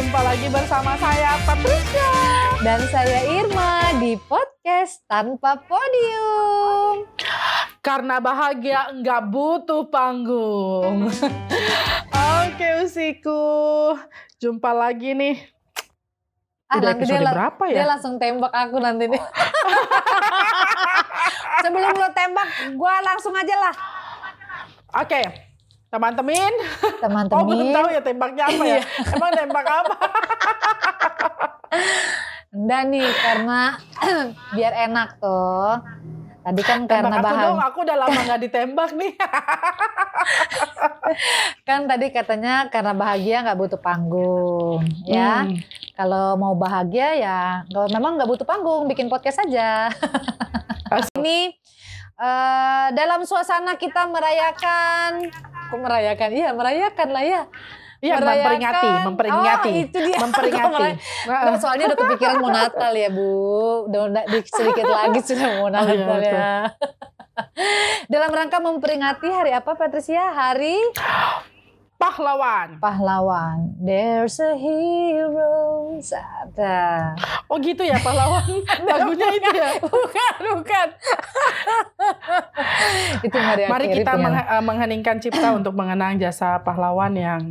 jumpa lagi bersama saya Patricia dan saya Irma di podcast tanpa podium. Karena bahagia enggak butuh panggung. Oke usiku, jumpa lagi nih. Ah, Udah nanti dia, berapa ya? Dia langsung tembak aku nanti nih. Sebelum lo tembak, gua langsung aja lah. Oke, teman-teman. Teman-teman. Oh belum tahu ya tembaknya apa ya? Emang tembak apa? Enggak nih, karena biar enak tuh. Tadi kan karena Tembak aku bahan, dong, aku udah lama nggak ditembak nih. kan tadi katanya karena bahagia nggak butuh panggung, ya. Hmm. Kalau mau bahagia ya, kalau memang nggak butuh panggung, bikin podcast saja. Ini eh, dalam suasana kita merayakan, kok merayakan? Iya merayakan lah ya. Iya, memperingati, memperingati. Oh, itu dia. Memperingati. Nggak, soalnya udah kepikiran mau Natal ya Bu. Udah, udah di- sedikit lagi sudah mau iya, Natal betul. ya. Dalam rangka memperingati hari apa Patricia? Hari Pahlawan. pahlawan. There's a hero. Ada. Oh gitu ya pahlawan. Lagunya itu ya. Bukan, bukan. itu Maria Mari kita menghe- eh, mengheningkan cipta untuk mengenang jasa pahlawan yang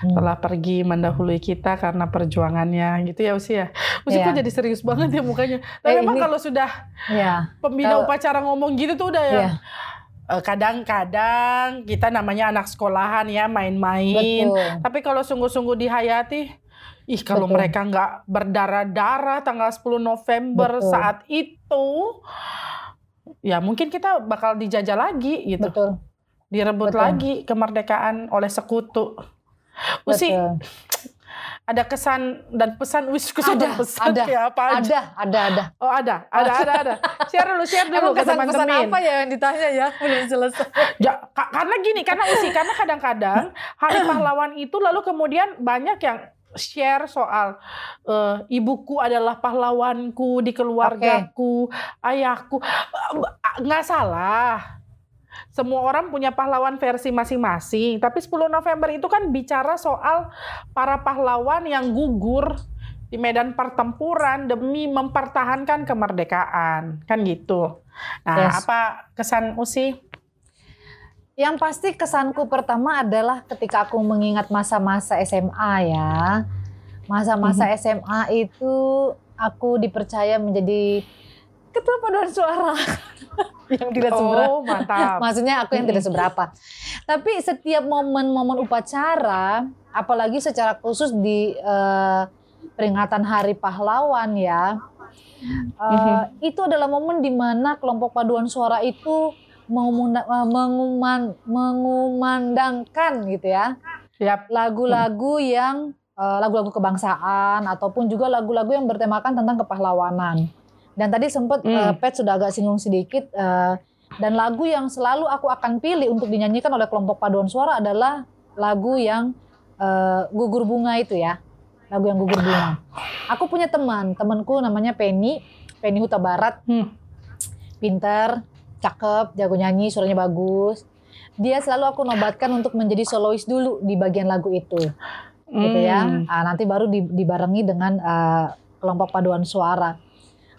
Hmm. telah pergi mendahului kita karena perjuangannya gitu ya Usi ya. Usi Iya. kok jadi serius banget ya mukanya. Tapi Eh, memang ini- kalau sudah Ya, pembina Kalau- upacara ngomong gitu tuh udah ya. Iya. Eh, Kadang-kadang kita namanya anak sekolahan ya main-main. Tapi kalau sungguh-sungguh dihayati, ih kalau Betul. mereka nggak berdarah-darah tanggal 10 November Betul. saat itu, ya mungkin kita bakal dijajah lagi gitu, Betul. direbut Betul. lagi kemerdekaan oleh sekutu. Usi Betul. Ada kesan dan pesan, wis kesan dan Ada, pesan ada, ya apa aja? Ada, ada, ada. Oh ada, ada, ada, ada. Share dulu, share dulu Emang ke pesan-pesan teman-teman. apa ya yang ditanya ya? Belum selesai. Ya, ka- karena gini, karena usi, karena kadang-kadang Hari Pahlawan itu lalu kemudian banyak yang share soal eh, ibuku adalah pahlawanku di keluargaku, ayahku, Eh, nggak salah. Semua orang punya pahlawan versi masing-masing, tapi 10 November itu kan bicara soal para pahlawan yang gugur di medan pertempuran demi mempertahankan kemerdekaan, kan gitu. Nah, Yes. apa kesan Usi? Yang pasti kesanku pertama adalah ketika aku mengingat masa-masa SMA ya. Masa-masa SMA itu aku dipercaya menjadi ketua paduan suara yang tidak seberapa. Oh, mantap. Maksudnya aku yang tidak seberapa. Tapi setiap momen-momen upacara, apalagi secara khusus di eh, peringatan Hari Pahlawan ya, eh, itu adalah momen di mana kelompok paduan suara itu eh, menguman- mengumandangkan gitu ya Yap. lagu-lagu yang lagu-lagu kebangsaan ataupun juga lagu-lagu yang bertemakan tentang kepahlawanan. Dan tadi sempat Hmm. eh, Pet sudah agak singgung sedikit eh, dan lagu yang selalu aku akan pilih untuk dinyanyikan oleh kelompok paduan suara adalah lagu yang eh, gugur bunga itu ya. Lagu yang gugur bunga. Aku punya teman, temanku namanya Penny, Penny Huta Barat. Hmm. Pinter, cakep, jago nyanyi, suaranya bagus. Dia selalu aku nobatkan untuk menjadi solois dulu di bagian lagu itu gitu ya. Hmm. Ah, nanti baru di- dibarengi dengan eh, kelompok paduan suara.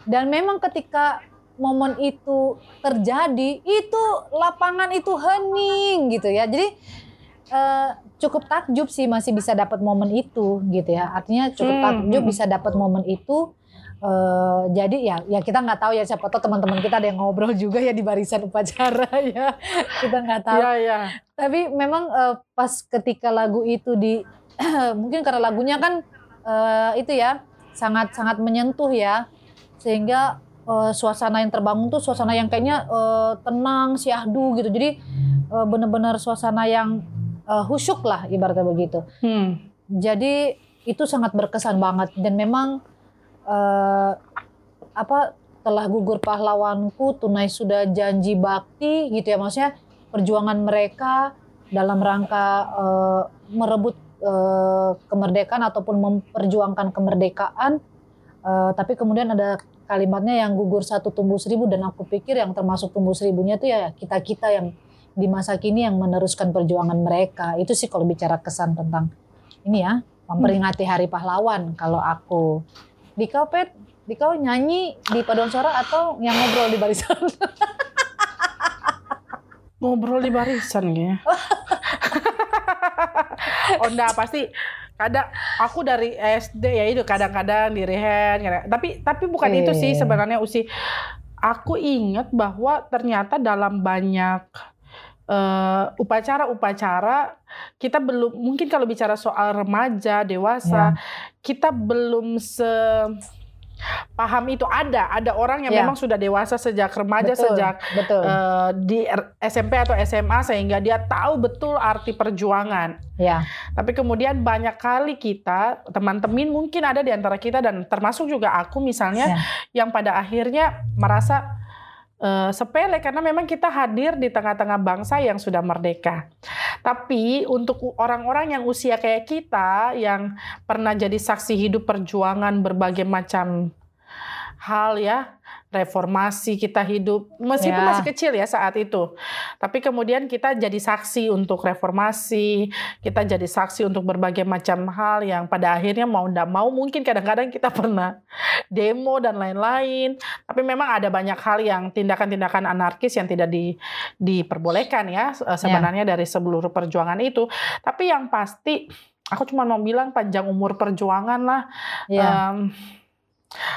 Dan memang ketika momen itu terjadi, itu lapangan itu hening gitu ya. Jadi eh, cukup takjub sih masih bisa dapat momen itu gitu ya. Artinya cukup Hmm, takjub hmm. bisa dapat momen itu. Eh, jadi ya ya kita nggak tahu ya siapa tahu teman-teman kita ada yang ngobrol juga ya di barisan upacara ya. Kita nggak tahu. Iya, iya. Tapi memang eh, pas ketika lagu itu di mungkin karena lagunya kan eh, itu ya sangat sangat menyentuh ya sehingga eh, suasana yang terbangun tuh suasana yang kayaknya eh, tenang syahdu gitu. Jadi eh, benar-benar suasana yang eh, husyuk lah ibaratnya begitu. Hmm. Jadi itu sangat berkesan banget dan memang eh, apa telah gugur pahlawanku tunai sudah janji bakti gitu ya maksudnya perjuangan mereka dalam rangka eh, merebut eh, kemerdekaan ataupun memperjuangkan kemerdekaan Eh, tapi kemudian ada kalimatnya yang gugur satu tumbuh seribu dan aku pikir yang termasuk tumbuh seribunya itu ya kita kita yang di masa kini yang meneruskan perjuangan mereka itu sih kalau bicara kesan tentang ini ya memperingati Hari Pahlawan kalau aku. Di kau pet, di kau nyanyi di paduan suara atau yang ngobrol di barisan? ngobrol di barisan ya. oh enggak pasti kadang aku dari SD ya itu kadang-kadang di rehen kadang- tapi tapi bukan Oke. itu sih sebenarnya usi aku ingat bahwa ternyata dalam banyak eh, upacara-upacara kita belum mungkin kalau bicara soal remaja dewasa kita belum se paham itu ada ada orang yang Ya. memang sudah dewasa sejak remaja betul, sejak betul. eh, di SMP atau SMA sehingga dia tahu betul arti perjuangan. ya, Tapi kemudian banyak kali kita teman-teman mungkin ada di antara kita dan termasuk juga aku misalnya Ya. yang pada akhirnya merasa eh, sepele karena memang kita hadir di tengah-tengah bangsa yang sudah merdeka. Tapi untuk orang-orang yang usia kayak kita yang pernah jadi saksi hidup perjuangan berbagai macam hal ya, reformasi kita hidup meskipun Ya. masih kecil ya saat itu. Tapi kemudian kita jadi saksi untuk reformasi, kita jadi saksi untuk berbagai macam hal yang pada akhirnya mau ndak mau mungkin kadang-kadang kita pernah demo dan lain-lain. Tapi memang ada banyak hal yang tindakan-tindakan anarkis yang tidak di, diperbolehkan ya eh, sebenarnya dari seluruh perjuangan itu. Tapi yang pasti aku cuma mau bilang panjang umur perjuangan lah. ya, Em,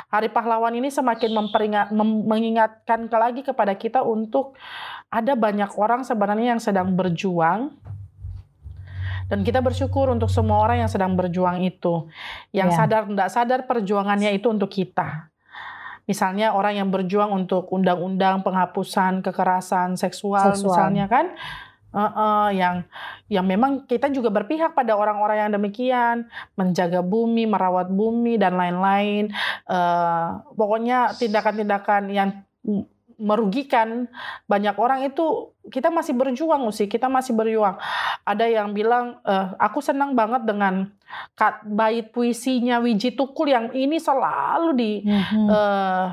Hari Pahlawan ini semakin memperingat, mem- mengingatkan lagi kepada kita untuk ada banyak orang sebenarnya yang sedang berjuang dan kita bersyukur untuk semua orang yang sedang berjuang itu, yang Ya. sadar tidak sadar perjuangannya itu untuk kita. Misalnya orang yang berjuang untuk undang-undang penghapusan kekerasan seksual, Seksual. misalnya kan, Eh, eh, yang yang memang kita juga berpihak pada orang-orang yang demikian, menjaga bumi, merawat bumi dan lain-lain. Eh, pokoknya tindakan-tindakan yang merugikan banyak orang itu kita masih berjuang sih, kita masih berjuang. Ada yang bilang eh, aku senang banget dengan kat, bait puisinya Wiji Tukul yang ini selalu di Mhm. eh,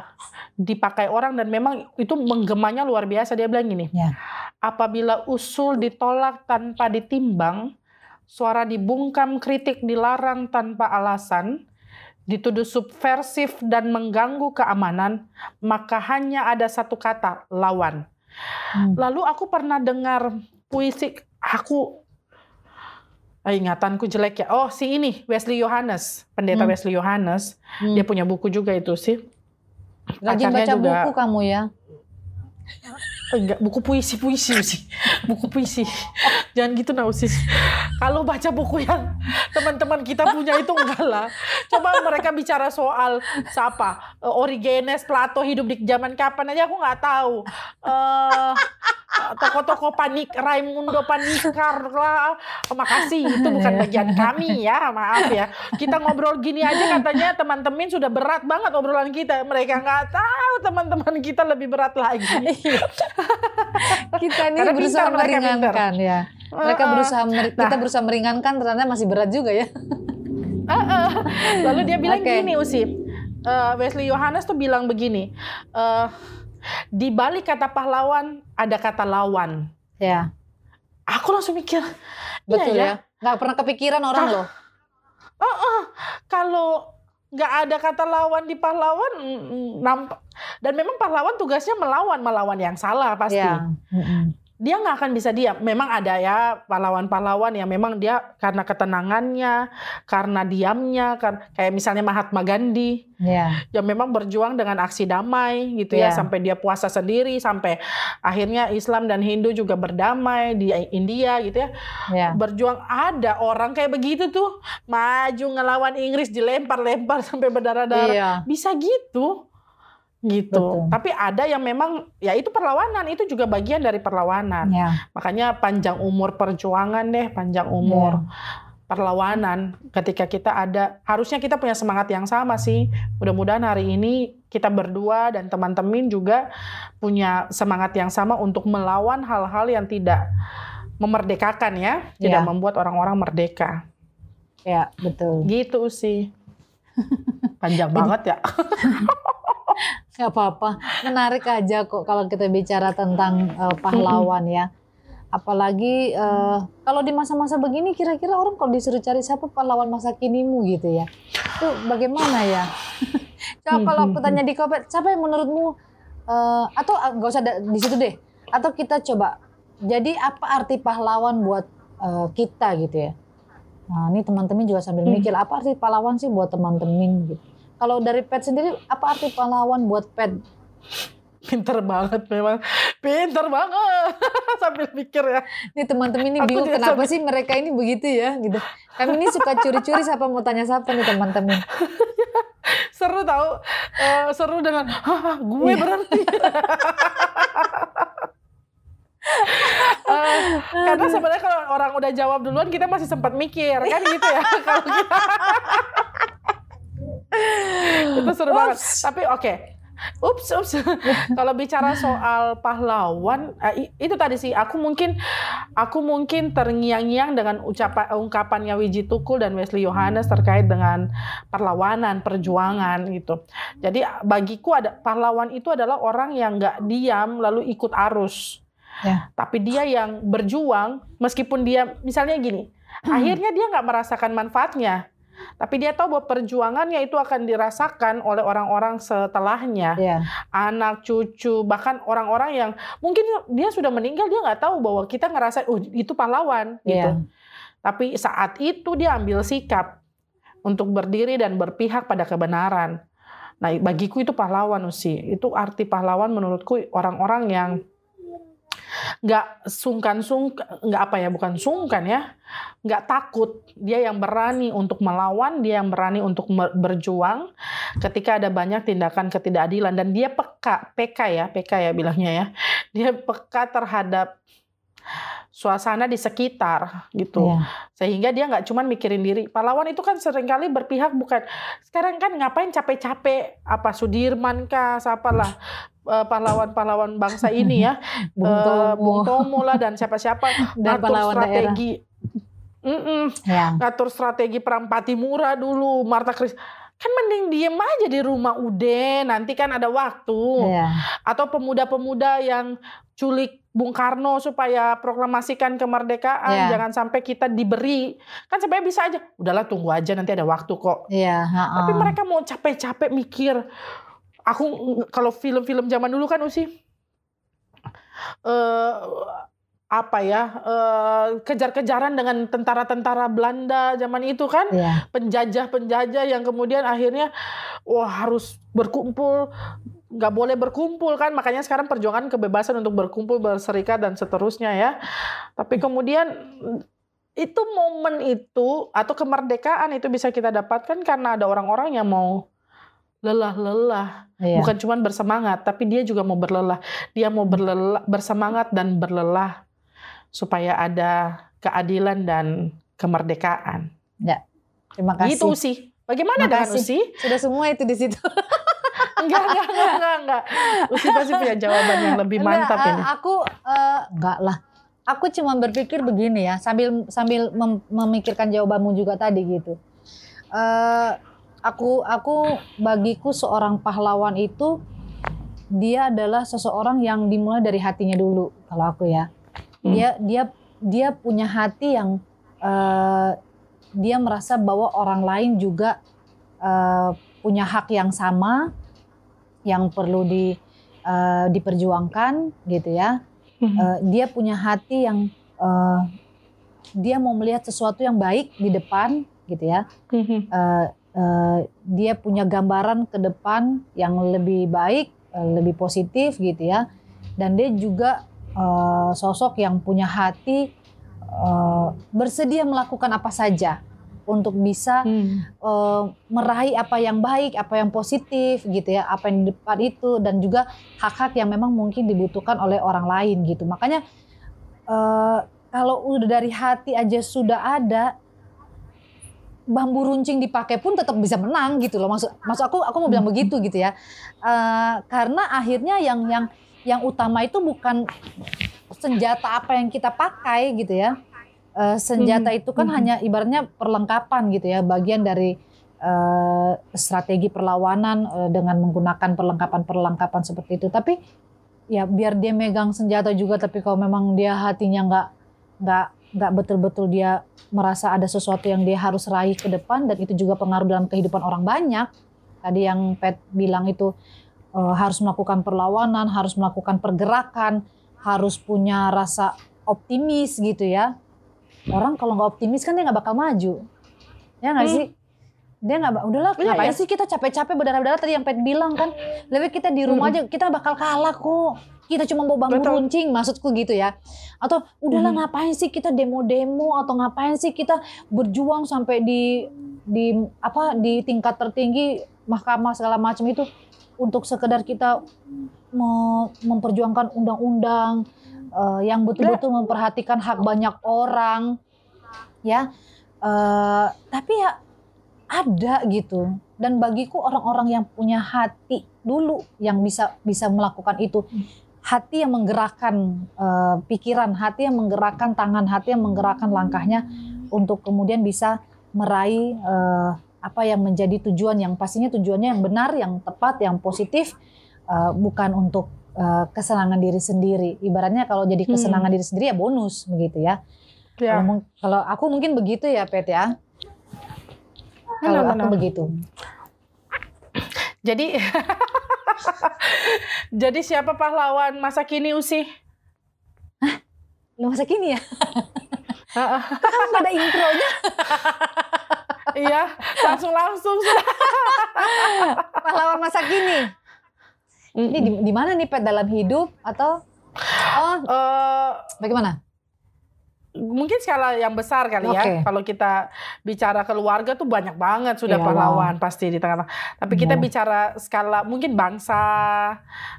dipakai orang dan memang itu menggemanya luar biasa. Dia bilang gini, Ya. apabila usul ditolak tanpa ditimbang, suara dibungkam, kritik dilarang tanpa alasan, dituduh subversif dan mengganggu keamanan, maka hanya ada satu kata, lawan. Hmm. Lalu aku pernah dengar puisi, aku eh, ingatanku jelek ya. Oh, si ini Wesley Yohanes, pendeta Hmm. Wesley Yohanes. Hmm. Dia punya buku juga itu sih. Rajin baca juga- buku kamu ya. Enggak, buku puisi puisi sih. Buku puisi. Jangan gitu Nausis. Kalau baca buku yang teman-teman kita punya itu enggak lah. Coba mereka bicara soal siapa? Eh, Origenes, Plato hidup di zaman kapan aja aku nggak tahu. Eh toko-toko panik Raimundo Panikar lah. Makasih itu bukan bagian kami ya, maaf ya. Kita ngobrol gini aja katanya teman-teman sudah berat banget obrolan kita. Mereka nggak tahu teman-teman kita lebih berat lagi. Kita ini Karena berusaha meringankan ya. Mereka Heeh. berusaha mer- Nah. kita berusaha meringankan ternyata masih berat juga ya. Lalu dia bilang Oke. gini Usi, Eh, Wesley Yohanes tuh bilang begini, eh, di balik kata pahlawan ada kata lawan. Ya, Aku langsung mikir, betul iya ya. Nggak pernah kepikiran orang loh. Heeh. kalau nggak ada kata lawan di pahlawan, mm, mm, nampak. Dan memang pahlawan tugasnya melawan, melawan yang salah pasti. Ya. Dia nggak akan bisa diam. Memang ada ya pahlawan-pahlawan yang memang dia karena ketenangannya, karena diamnya, kan kayak misalnya Mahatma Gandhi. Ya. yang memang berjuang dengan aksi damai gitu ya Iya. sampai dia puasa sendiri sampai akhirnya Islam dan Hindu juga berdamai di India gitu ya Ya. berjuang ada orang kayak begitu tuh maju ngelawan Inggris dilempar-lempar sampai berdarah-darah Iya. bisa gitu gitu Betul. tapi ada yang memang ya itu perlawanan itu juga bagian dari perlawanan Ya. makanya panjang umur perjuangan deh panjang umur perlawanan ketika kita ada harusnya kita punya semangat yang sama sih mudah-mudahan hari ini kita berdua dan teman-teman juga punya semangat yang sama untuk melawan hal-hal yang tidak memerdekakan ya tidak Ya. membuat orang-orang merdeka Ya, betul. gitu sih panjang banget ya Gak apa-apa, menarik aja kok kalau kita bicara tentang eh, pahlawan ya. Apalagi uh, kalau di masa-masa begini kira-kira orang kalau disuruh cari siapa pahlawan masa kinimu gitu ya. Itu bagaimana ya? Coba kalau aku tanya di kopet, siapa yang menurutmu uh, atau nggak usah di situ deh. Atau kita coba. Jadi apa arti pahlawan buat uh, kita gitu ya? Nah, ini teman-teman juga sambil hmm. mikir apa arti pahlawan sih buat teman-teman gitu. Kalau dari pet sendiri apa arti pahlawan buat pet? Pinter banget memang. Pinter banget. Sambil mikir ya. Ini teman-teman ini bingung kenapa sambil... sih mereka ini begitu ya gitu. Kami ini suka curi-curi siapa mau tanya siapa nih teman-teman. seru tau. Uh, seru dengan gue iya. berarti. uh, karena sebenarnya kalau orang udah jawab duluan kita masih sempat mikir kan gitu ya kalau kita itu seru banget tapi oke okay. Ups, ups. Kalau bicara soal pahlawan, eh, itu tadi sih. Aku mungkin, aku mungkin terngiang-ngiang dengan ucapan ungkapannya Wiji Tukul dan Wesley Yohanes terkait dengan perlawanan, perjuangan gitu. Jadi bagiku ada pahlawan itu adalah orang yang nggak diam lalu ikut arus. Ya. Tapi dia yang berjuang, meskipun dia misalnya gini, akhirnya dia nggak merasakan manfaatnya tapi dia tahu bahwa perjuangannya itu akan dirasakan oleh orang-orang setelahnya, yeah. anak, cucu, bahkan orang-orang yang mungkin dia sudah meninggal dia nggak tahu bahwa kita ngerasa, oh itu pahlawan yeah. gitu. Tapi saat itu dia ambil sikap untuk berdiri dan berpihak pada kebenaran. Nah bagiku itu pahlawan sih. Itu arti pahlawan menurutku orang-orang yang nggak sungkan-sungkan, nggak apa ya, bukan sungkan ya, nggak takut. Dia yang berani untuk melawan, dia yang berani untuk berjuang ketika ada banyak tindakan ketidakadilan. Dan dia peka, PK ya, PK ya bilangnya ya, dia peka terhadap suasana di sekitar gitu. Yeah. sehingga dia nggak cuma mikirin diri. Pahlawan itu kan sering kali berpihak bukan sekarang kan ngapain capek-capek? Apa Sudirman kah? Siapalah uh, pahlawan-pahlawan bangsa ini ya, Bung eh, Tomo, Bung Tomo lah dan siapa-siapa. Dan pahlawan strategi, mm -mm, ya. ngatur strategi perang Patimura dulu, Marta Kris kan mending diem aja di rumah udah nanti kan ada waktu. Ya. atau pemuda-pemuda yang culik Bung Karno supaya proklamasikan kemerdekaan ya. jangan sampai kita diberi. Kan sebenarnya bisa aja. Udahlah tunggu aja nanti ada waktu kok. Ya, tapi mereka mau capek-capek mikir. Aku kalau film-film zaman dulu kan usi uh, apa ya uh, kejar-kejaran dengan tentara-tentara Belanda zaman itu kan yeah. penjajah-penjajah yang kemudian akhirnya wah harus berkumpul nggak boleh berkumpul kan makanya sekarang perjuangan kebebasan untuk berkumpul berserikat dan seterusnya ya tapi kemudian itu momen itu atau kemerdekaan itu bisa kita dapatkan karena ada orang-orang yang mau lelah-lelah. Iya. Bukan cuma bersemangat, tapi dia juga mau berlelah. Dia mau berlelah, bersemangat dan berlelah supaya ada keadilan dan kemerdekaan. Ya. Terima kasih. Itu sih. Bagaimana dengan Usi? Sudah semua itu di situ. enggak, enggak, enggak, enggak, enggak. Usi pasti punya jawaban yang lebih mantap enggak, ini. Aku uh, enggak lah. Aku cuma berpikir begini ya, sambil sambil mem memikirkan jawabanmu juga tadi gitu. Uh, aku aku bagiku seorang pahlawan itu dia adalah seseorang yang dimulai dari hatinya dulu kalau aku ya hmm. dia dia dia punya hati yang uh, dia merasa bahwa orang lain juga uh, punya hak yang sama yang perlu di uh, diperjuangkan gitu ya uh, dia punya hati yang uh, dia mau melihat sesuatu yang baik di depan gitu ya uh, uh, dia punya gambaran ke depan yang lebih baik, uh, lebih positif gitu ya. Dan dia juga uh, sosok yang punya hati uh, bersedia melakukan apa saja untuk bisa hmm. uh, meraih apa yang baik, apa yang positif gitu ya, apa yang di depan itu dan juga hak-hak yang memang mungkin dibutuhkan oleh orang lain gitu. Makanya uh, kalau udah dari hati aja sudah ada bambu runcing dipakai pun tetap bisa menang gitu loh maksud maksud aku aku mau bilang hmm. begitu gitu ya uh, karena akhirnya yang yang yang utama itu bukan senjata apa yang kita pakai gitu ya uh, senjata hmm. itu kan hmm. hanya ibaratnya perlengkapan gitu ya bagian dari uh, strategi perlawanan uh, dengan menggunakan perlengkapan-perlengkapan seperti itu tapi ya biar dia megang senjata juga tapi kalau memang dia hatinya nggak nggak nggak betul-betul dia merasa ada sesuatu yang dia harus raih ke depan dan itu juga pengaruh dalam kehidupan orang banyak tadi yang Pet bilang itu harus melakukan perlawanan harus melakukan pergerakan harus punya rasa optimis gitu ya orang kalau nggak optimis kan dia nggak bakal maju ya nggak hmm. sih dia nggak udahlah iya, ngapain ya. sih kita capek-capek berdarah-darah tadi yang Pet bilang kan lebih kita di rumah hmm. aja kita bakal kalah kok kita cuma bawa bambu Betul. runcing maksudku gitu ya atau udahlah hmm. ngapain sih kita demo-demo atau ngapain sih kita berjuang sampai di di apa di tingkat tertinggi mahkamah segala macam itu untuk sekedar kita memperjuangkan undang-undang uh, yang betul-betul memperhatikan hak banyak orang ya. Uh, tapi ya ada gitu. Dan bagiku orang-orang yang punya hati dulu yang bisa bisa melakukan itu. Hati yang menggerakkan uh, pikiran hati yang menggerakkan tangan hati yang menggerakkan langkahnya untuk kemudian bisa meraih uh, apa yang menjadi tujuan yang pastinya tujuannya yang benar yang tepat yang positif uh, bukan untuk uh, kesenangan diri sendiri ibaratnya kalau jadi hmm. kesenangan hmm. diri sendiri ya bonus begitu ya, ya. Kalau, kalau aku mungkin begitu ya Pet ya kalau no, aku begitu. Jadi Jadi siapa pahlawan masa kini Usi? Hah? Masa kini ya? Kamu ada intronya? iya, langsung langsung pahlawan masa kini. Ini di, di mana nih pet dalam hidup atau oh uh, bagaimana? mungkin skala yang besar kali okay. ya. Kalau kita bicara keluarga tuh banyak banget sudah yeah, pahlawan pasti di tengah. Tapi kita bicara skala mungkin bangsa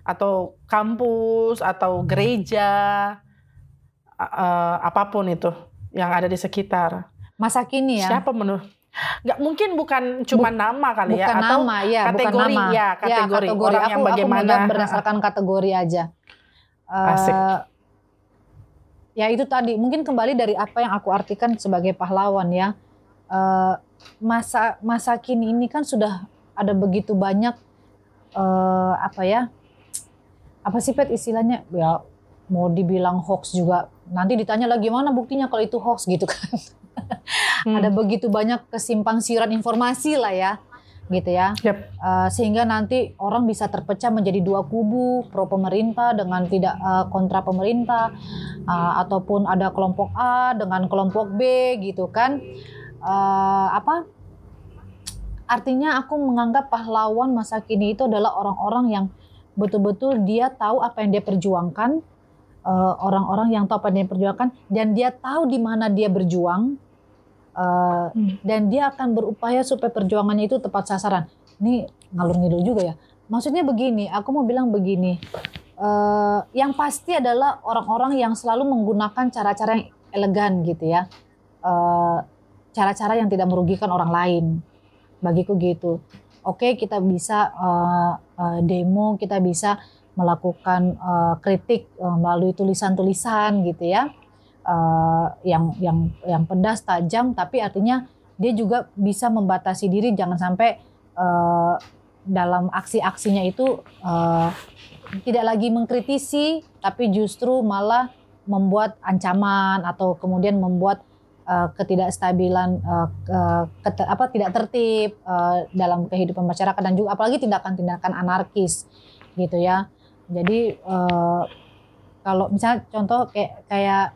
atau kampus atau gereja uh, apa pun itu yang ada di sekitar. Masa kini ya. Siapa menurut Nggak mungkin bukan cuma Buk, nama kali ya atau nama, ya, kategori bukan nama. ya kategori, ya, kategori. orang aku, yang bagaimana. aku berdasarkan kategori aja. Uh, Asik. ya itu tadi. Mungkin kembali dari apa yang aku artikan sebagai pahlawan ya. Uh, masa masa kini ini kan sudah ada begitu banyak uh, apa ya apa sih pet istilahnya? Ya mau dibilang hoax juga. Nanti ditanya lagi mana buktinya kalau itu hoax? gitu kan hmm. ada begitu banyak kesimpang siuran informasi lah ya gitu ya yep. uh, sehingga nanti orang bisa terpecah menjadi dua kubu pro pemerintah dengan tidak uh, kontra pemerintah uh, ataupun ada kelompok A dengan kelompok B gitu kan uh, apa artinya aku menganggap pahlawan masa kini itu adalah orang-orang yang betul-betul dia tahu apa yang dia perjuangkan orang-orang uh, yang tahu apa yang dia perjuangkan dan dia tahu di mana dia berjuang uh, hmm. dan dia akan berupaya supaya perjuangannya itu tepat sasaran. Ini ngalur ngidul juga ya. Maksudnya begini, aku mau bilang begini. Uh, yang pasti adalah orang-orang yang selalu menggunakan cara-cara yang elegan gitu ya. eh, cara-cara yang tidak merugikan orang lain. Bagiku gitu. Oke, kita bisa uh, uh, demo, kita bisa melakukan uh, kritik uh, melalui tulisan-tulisan gitu ya uh, yang yang yang pedas tajam tapi artinya dia juga bisa membatasi diri. Jangan sampai uh, dalam aksi-aksinya itu uh, tidak lagi mengkritisi tapi justru malah membuat ancaman atau kemudian membuat uh, ketidakstabilan uh, ket, apa tidak tertib uh, dalam kehidupan masyarakat dan juga apalagi tindakan-tindakan anarkis gitu ya. Jadi uh, kalau misalnya contoh kayak kayak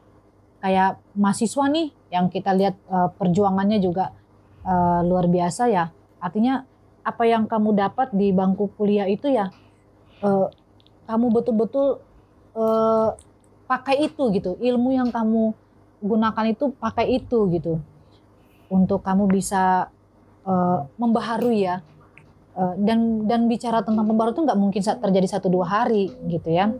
kayak mahasiswa nih yang kita lihat uh, perjuangannya juga uh, luar biasa ya. Artinya apa yang kamu dapat di bangku kuliah itu ya uh, kamu betul-betul uh, pakai itu gitu. Ilmu yang kamu gunakan itu pakai itu gitu. Untuk kamu bisa uh, membaharui ya. Dan dan bicara tentang pembaharuan itu nggak mungkin terjadi satu dua hari gitu ya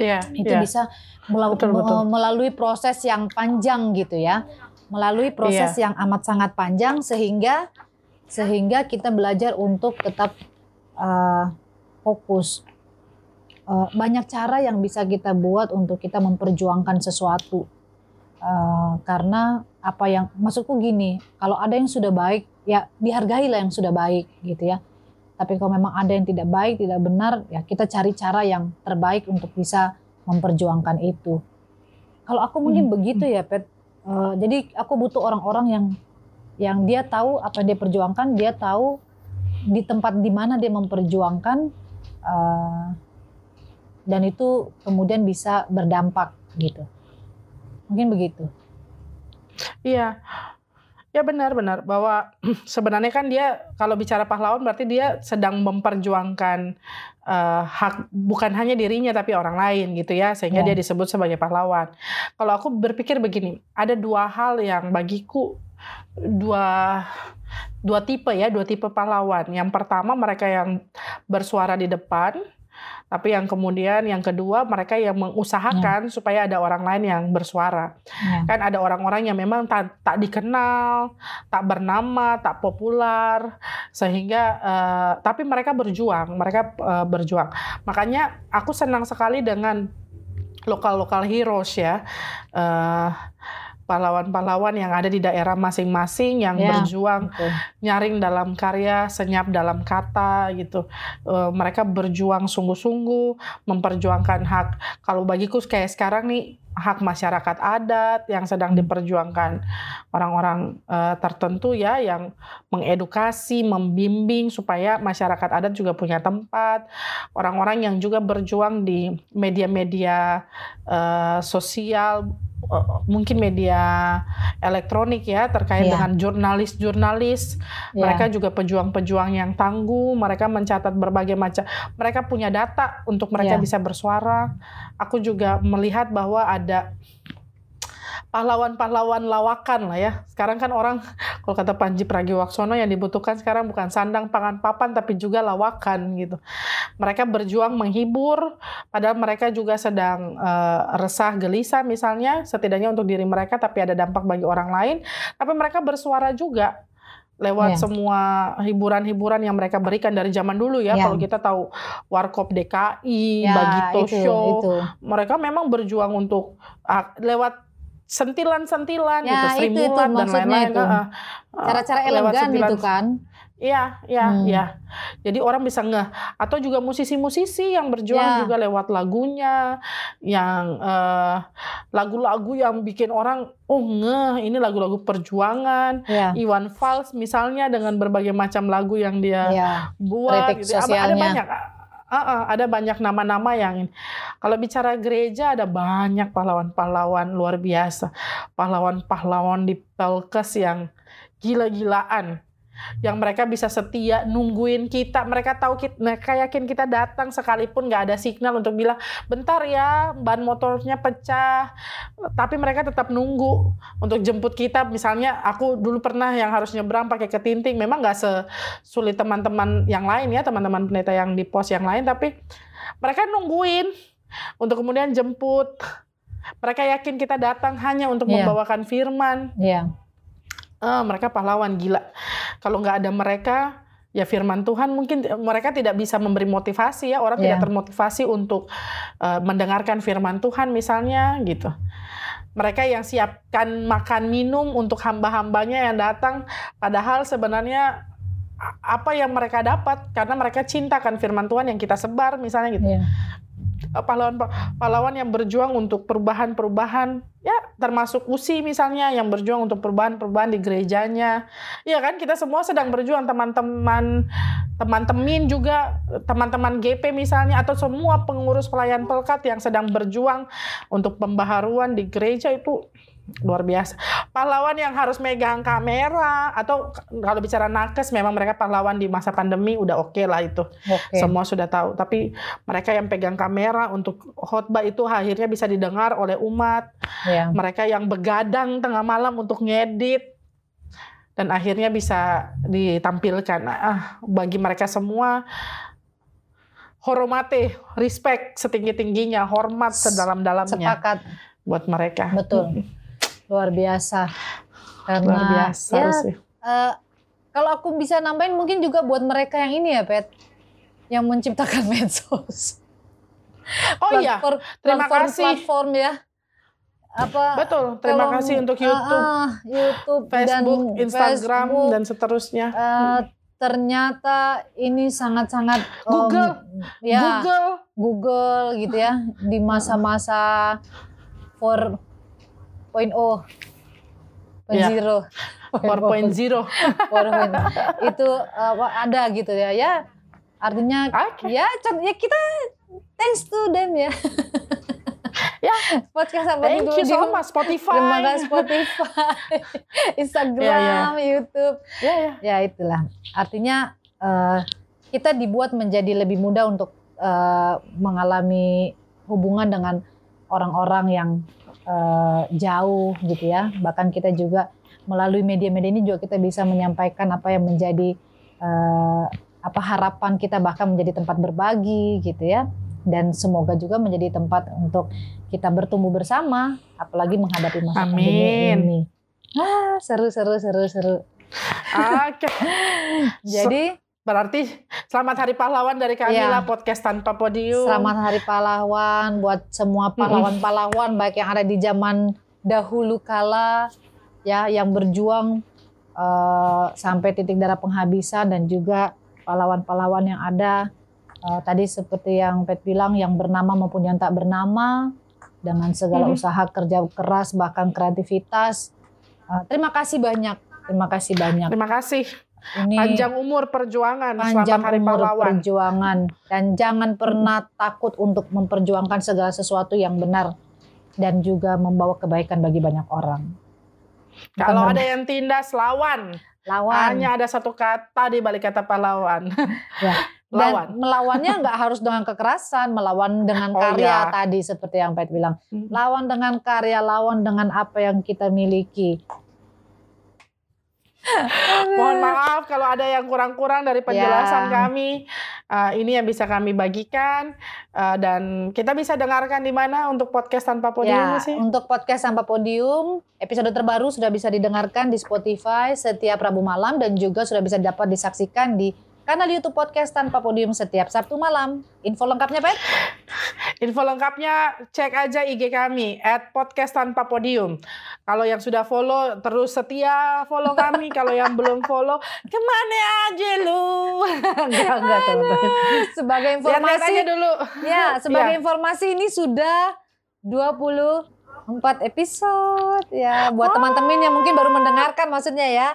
Yeah, itu yeah. bisa betul, betul. melalui proses yang panjang gitu ya, melalui proses yeah. yang amat sangat panjang sehingga sehingga kita belajar untuk tetap uh, fokus. Uh, banyak cara yang bisa kita buat untuk kita memperjuangkan sesuatu. Uh, karena apa yang maksudku gini, kalau ada yang sudah baik ya dihargailah yang sudah baik gitu ya. Tapi kalau memang ada yang tidak baik, tidak benar, ya kita cari cara yang terbaik untuk bisa memperjuangkan itu. Kalau aku mungkin Hmm, begitu ya, Pet. Eh, jadi aku butuh orang-orang yang yang dia tahu apa yang dia perjuangkan, dia tahu di tempat di mana dia memperjuangkan eh, dan itu kemudian bisa berdampak gitu. Mungkin begitu. Iya. Ya benar-benar bahwa sebenarnya kan dia kalau bicara pahlawan berarti dia sedang memperjuangkan eh, hak bukan hanya dirinya tapi orang lain gitu ya sehingga Ya. dia disebut sebagai pahlawan. Kalau aku berpikir begini, ada dua hal yang bagiku dua dua tipe ya, dua tipe pahlawan. Yang pertama mereka yang bersuara di depan, tapi yang kemudian yang kedua mereka yang mengusahakan supaya ada orang lain yang bersuara Ya. kan ada orang-orang yang memang tak, tak dikenal, tak bernama, tak populer, sehingga eh, tapi mereka berjuang, mereka eh, berjuang. Makanya aku senang sekali dengan lokal-lokal heroes ya, eh, pahlawan-pahlawan yang ada di daerah masing-masing yang Ya. berjuang Betul. nyaring dalam karya, senyap dalam kata gitu. Eh, mereka berjuang sungguh-sungguh memperjuangkan hak. Kalau bagiku kayak sekarang nih hak masyarakat adat yang sedang diperjuangkan orang-orang eh, tertentu ya yang mengedukasi, membimbing supaya masyarakat adat juga punya tempat. Orang-orang yang juga berjuang di media-media eh, sosial mungkin media elektronik ya terkait Iya. dengan jurnalis-jurnalis Ya. mereka juga pejuang-pejuang yang tangguh, mereka mencatat berbagai macam, mereka punya data untuk mereka Ya. bisa bersuara. Aku juga melihat bahwa ada pahlawan-pahlawan lawakan lah ya. Sekarang kan orang kalau kata Panji Pragiwaksono yang dibutuhkan sekarang bukan sandang pangan papan tapi juga lawakan gitu. Mereka berjuang menghibur padahal mereka juga sedang eh, resah gelisah misalnya setidaknya untuk diri mereka tapi ada dampak bagi orang lain. Tapi mereka bersuara juga lewat Ya. semua hiburan-hiburan yang mereka berikan dari zaman dulu ya. Ya. Kalau kita tahu Warkop DKI, Ya, Bagito itu, Show, itu. mereka memang berjuang untuk ah, lewat sentilan-sentilan Ya, gitu, itu, itu dan lain-lain. itu. Cara-cara elegan sentilan- itu kan. Iya, iya, Hmm. iya. Jadi orang bisa ngeh. Atau juga musisi-musisi yang berjuang Ya. juga lewat lagunya, yang eh, lagu-lagu yang bikin orang oh ngeh, ini lagu-lagu perjuangan. Ya. Iwan Fals misalnya dengan berbagai macam lagu yang dia Ya. buat Kritik gitu. Ada- Ada banyak. Ah, ah, ada banyak nama-nama yang. Kalau bicara gereja ada banyak pahlawan-pahlawan luar biasa. Pahlawan-pahlawan di Pelkes yang gila-gilaan. Yang mereka bisa setia nungguin kita. Mereka tahu kita, mereka yakin kita datang sekalipun nggak ada signal untuk bilang bentar ya ban motornya pecah. Tapi mereka tetap nunggu untuk jemput kita. Misalnya aku dulu pernah yang harus nyebrang pakai ketinting. Memang nggak sesulit teman-teman yang lain ya, teman-teman pendeta yang di pos yang lain. Tapi mereka nungguin untuk kemudian jemput. Mereka yakin kita datang hanya untuk Iya. membawakan firman. Ya. Ah, mereka pahlawan gila. Kalau nggak ada mereka, ya firman Tuhan mungkin mereka tidak bisa memberi motivasi ya. Orang Iya. tidak termotivasi untuk eh, mendengarkan firman Tuhan misalnya gitu. Mereka yang siapkan makan minum untuk hamba-hambanya yang datang, padahal sebenarnya apa yang mereka dapat karena mereka cintakan firman Tuhan yang kita sebar misalnya gitu Ya. Pahlawan pahlawan yang berjuang untuk perubahan-perubahan. Ya termasuk USI misalnya yang berjuang untuk perubahan-perubahan di gerejanya. Ya kan kita semua sedang berjuang. Teman-teman teman-teman juga teman-teman GP misalnya atau semua pengurus pelayan pelkat yang sedang berjuang untuk pembaharuan di gereja itu luar biasa pahlawan yang harus megang kamera atau kalau bicara nakes memang mereka pahlawan di masa pandemi udah oke lah itu Oke. semua sudah tahu. Tapi mereka yang pegang kamera untuk khotbah itu akhirnya bisa didengar oleh umat. Ya. Mereka yang begadang tengah malam untuk ngedit dan akhirnya bisa ditampilkan. Ah, bagi mereka semua hormati, respect setinggi-tingginya, hormat sedalam-dalamnya Sepakat. buat mereka. Betul. Luar biasa. Karena Luar biasa ya, sih. eh, kalau aku bisa nambahin mungkin juga buat mereka yang ini ya, Pet. Yang menciptakan medsos. Oh iya, Platform- terima platform- kasih. Platform ya. Apa Betul, terima kalau- kasih untuk ah, YouTube, ah, YouTube Facebook, dan Instagram Facebook, dan seterusnya. eh, ternyata ini sangat-sangat Google. ya Google Google gitu ya di masa-masa 4.0 Ya. 4.0 4.0. 4.0 itu apa, ada gitu ya ya artinya Oke. ya ya kita thanks to them ya Ya, podcast apa thank you so much Spotify. terima kasih Spotify Instagram Ya, YouTube Ya, ya. ya itulah artinya eh, kita dibuat menjadi lebih mudah untuk eh, mengalami hubungan dengan orang-orang yang eh, jauh gitu ya. Bahkan kita juga melalui media-media ini juga kita bisa menyampaikan apa yang menjadi eh, apa harapan kita bahkan menjadi tempat berbagi gitu ya. Dan semoga juga menjadi tempat untuk kita bertumbuh bersama apalagi menghadapi masa pandemi ini. Ah seru seru seru seru. Oke. jadi Berarti selamat hari pahlawan dari kami Ya. lah podcast tanpa podium. Selamat Hari Pahlawan buat semua pahlawan-pahlawan baik yang ada di zaman dahulu kala ya yang berjuang eh, sampai titik darah penghabisan dan juga pahlawan-pahlawan yang ada eh, tadi seperti yang Pet bilang yang bernama maupun yang tak bernama dengan segala Mhm. usaha kerja keras bahkan kreativitas. Eh, terima kasih banyak. Terima kasih banyak. Terima kasih. Ini Panjang umur perjuangan. panjang Selamat hari umur pahlawan. perjuangan dan jangan pernah takut untuk memperjuangkan segala sesuatu yang benar dan juga membawa kebaikan bagi banyak orang. Kalau ada yang tindas lawan. lawan Hanya ada satu kata di balik kata pahlawan. Ya. dan lawan. melawannya nggak harus dengan kekerasan, melawan dengan Oh, karya iya. tadi seperti yang Pet bilang. Lawan dengan karya, lawan dengan apa yang kita miliki. Mohon maaf kalau ada yang kurang-kurang dari penjelasan Ya. kami. Uh, ini yang bisa kami bagikan Uh, dan kita bisa dengarkan di mana untuk podcast tanpa podium Ya, sih. untuk podcast Sampah Podium, episode terbaru sudah bisa didengarkan di Spotify setiap Rabu malam dan juga sudah bisa dapat disaksikan di kanal YouTube Podcast Tanpa Podium setiap Sabtu malam. Info lengkapnya, Pet? Info lengkapnya cek aja IG kami at podcast tanpa podium. Kalau yang sudah follow terus setia follow kami. Kalau yang belum follow ke mana aja lu? enggak enggak teman-teman. Sebagai informasi, aja dulu. ya, sebagai Ya. informasi ini sudah 24 episode ya buat Oh. teman-teman yang mungkin baru mendengarkan maksudnya ya.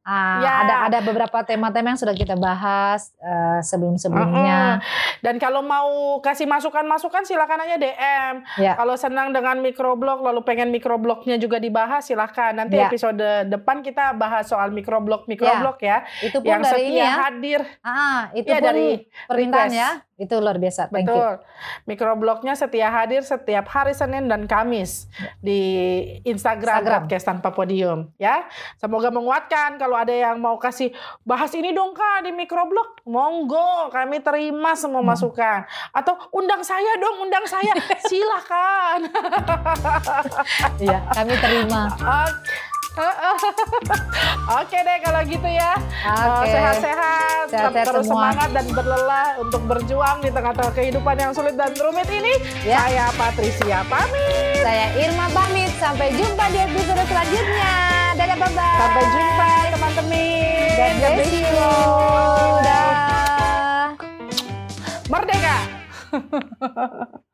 Ah, Ya. ada ada beberapa tema-tema yang sudah kita bahas eh, sebelum-sebelumnya. Dan kalau mau kasih masukan-masukan silakan aja DM. Ya. Kalau senang dengan microblog lalu pengen microblognya juga dibahas silakan. Nanti Ya. episode depan kita bahas soal microblog microblog ya. Itu pun Yang dari setia ini ya. hadir. Ah, itu Ya pun dari request. ya. Itu luar biasa. Thank you. Betul. Microblognya setia hadir setiap hari Senin dan Kamis di Instagram, Instagram. podcast tanpa podium ya. Semoga menguatkan kalau ada yang mau kasih bahas ini dong Kak di microblog. Monggo, kami terima semua Hmm. masukan. Atau undang saya dong, undang saya. Silakan. Iya, kami terima. Oke deh kalau gitu ya. Oke. Eh, Sehat-sehat, tetap terus semua. semangat dan berlelah untuk berjuang di tengah-tengah kehidupan yang sulit dan rumit ini. Ya. Saya Patricia pamit. Saya Irma pamit. Sampai jumpa di episode selanjutnya. Dadah, bye-bye. Sampai jumpa teman-teman. God bless you. Dah. Merdeka.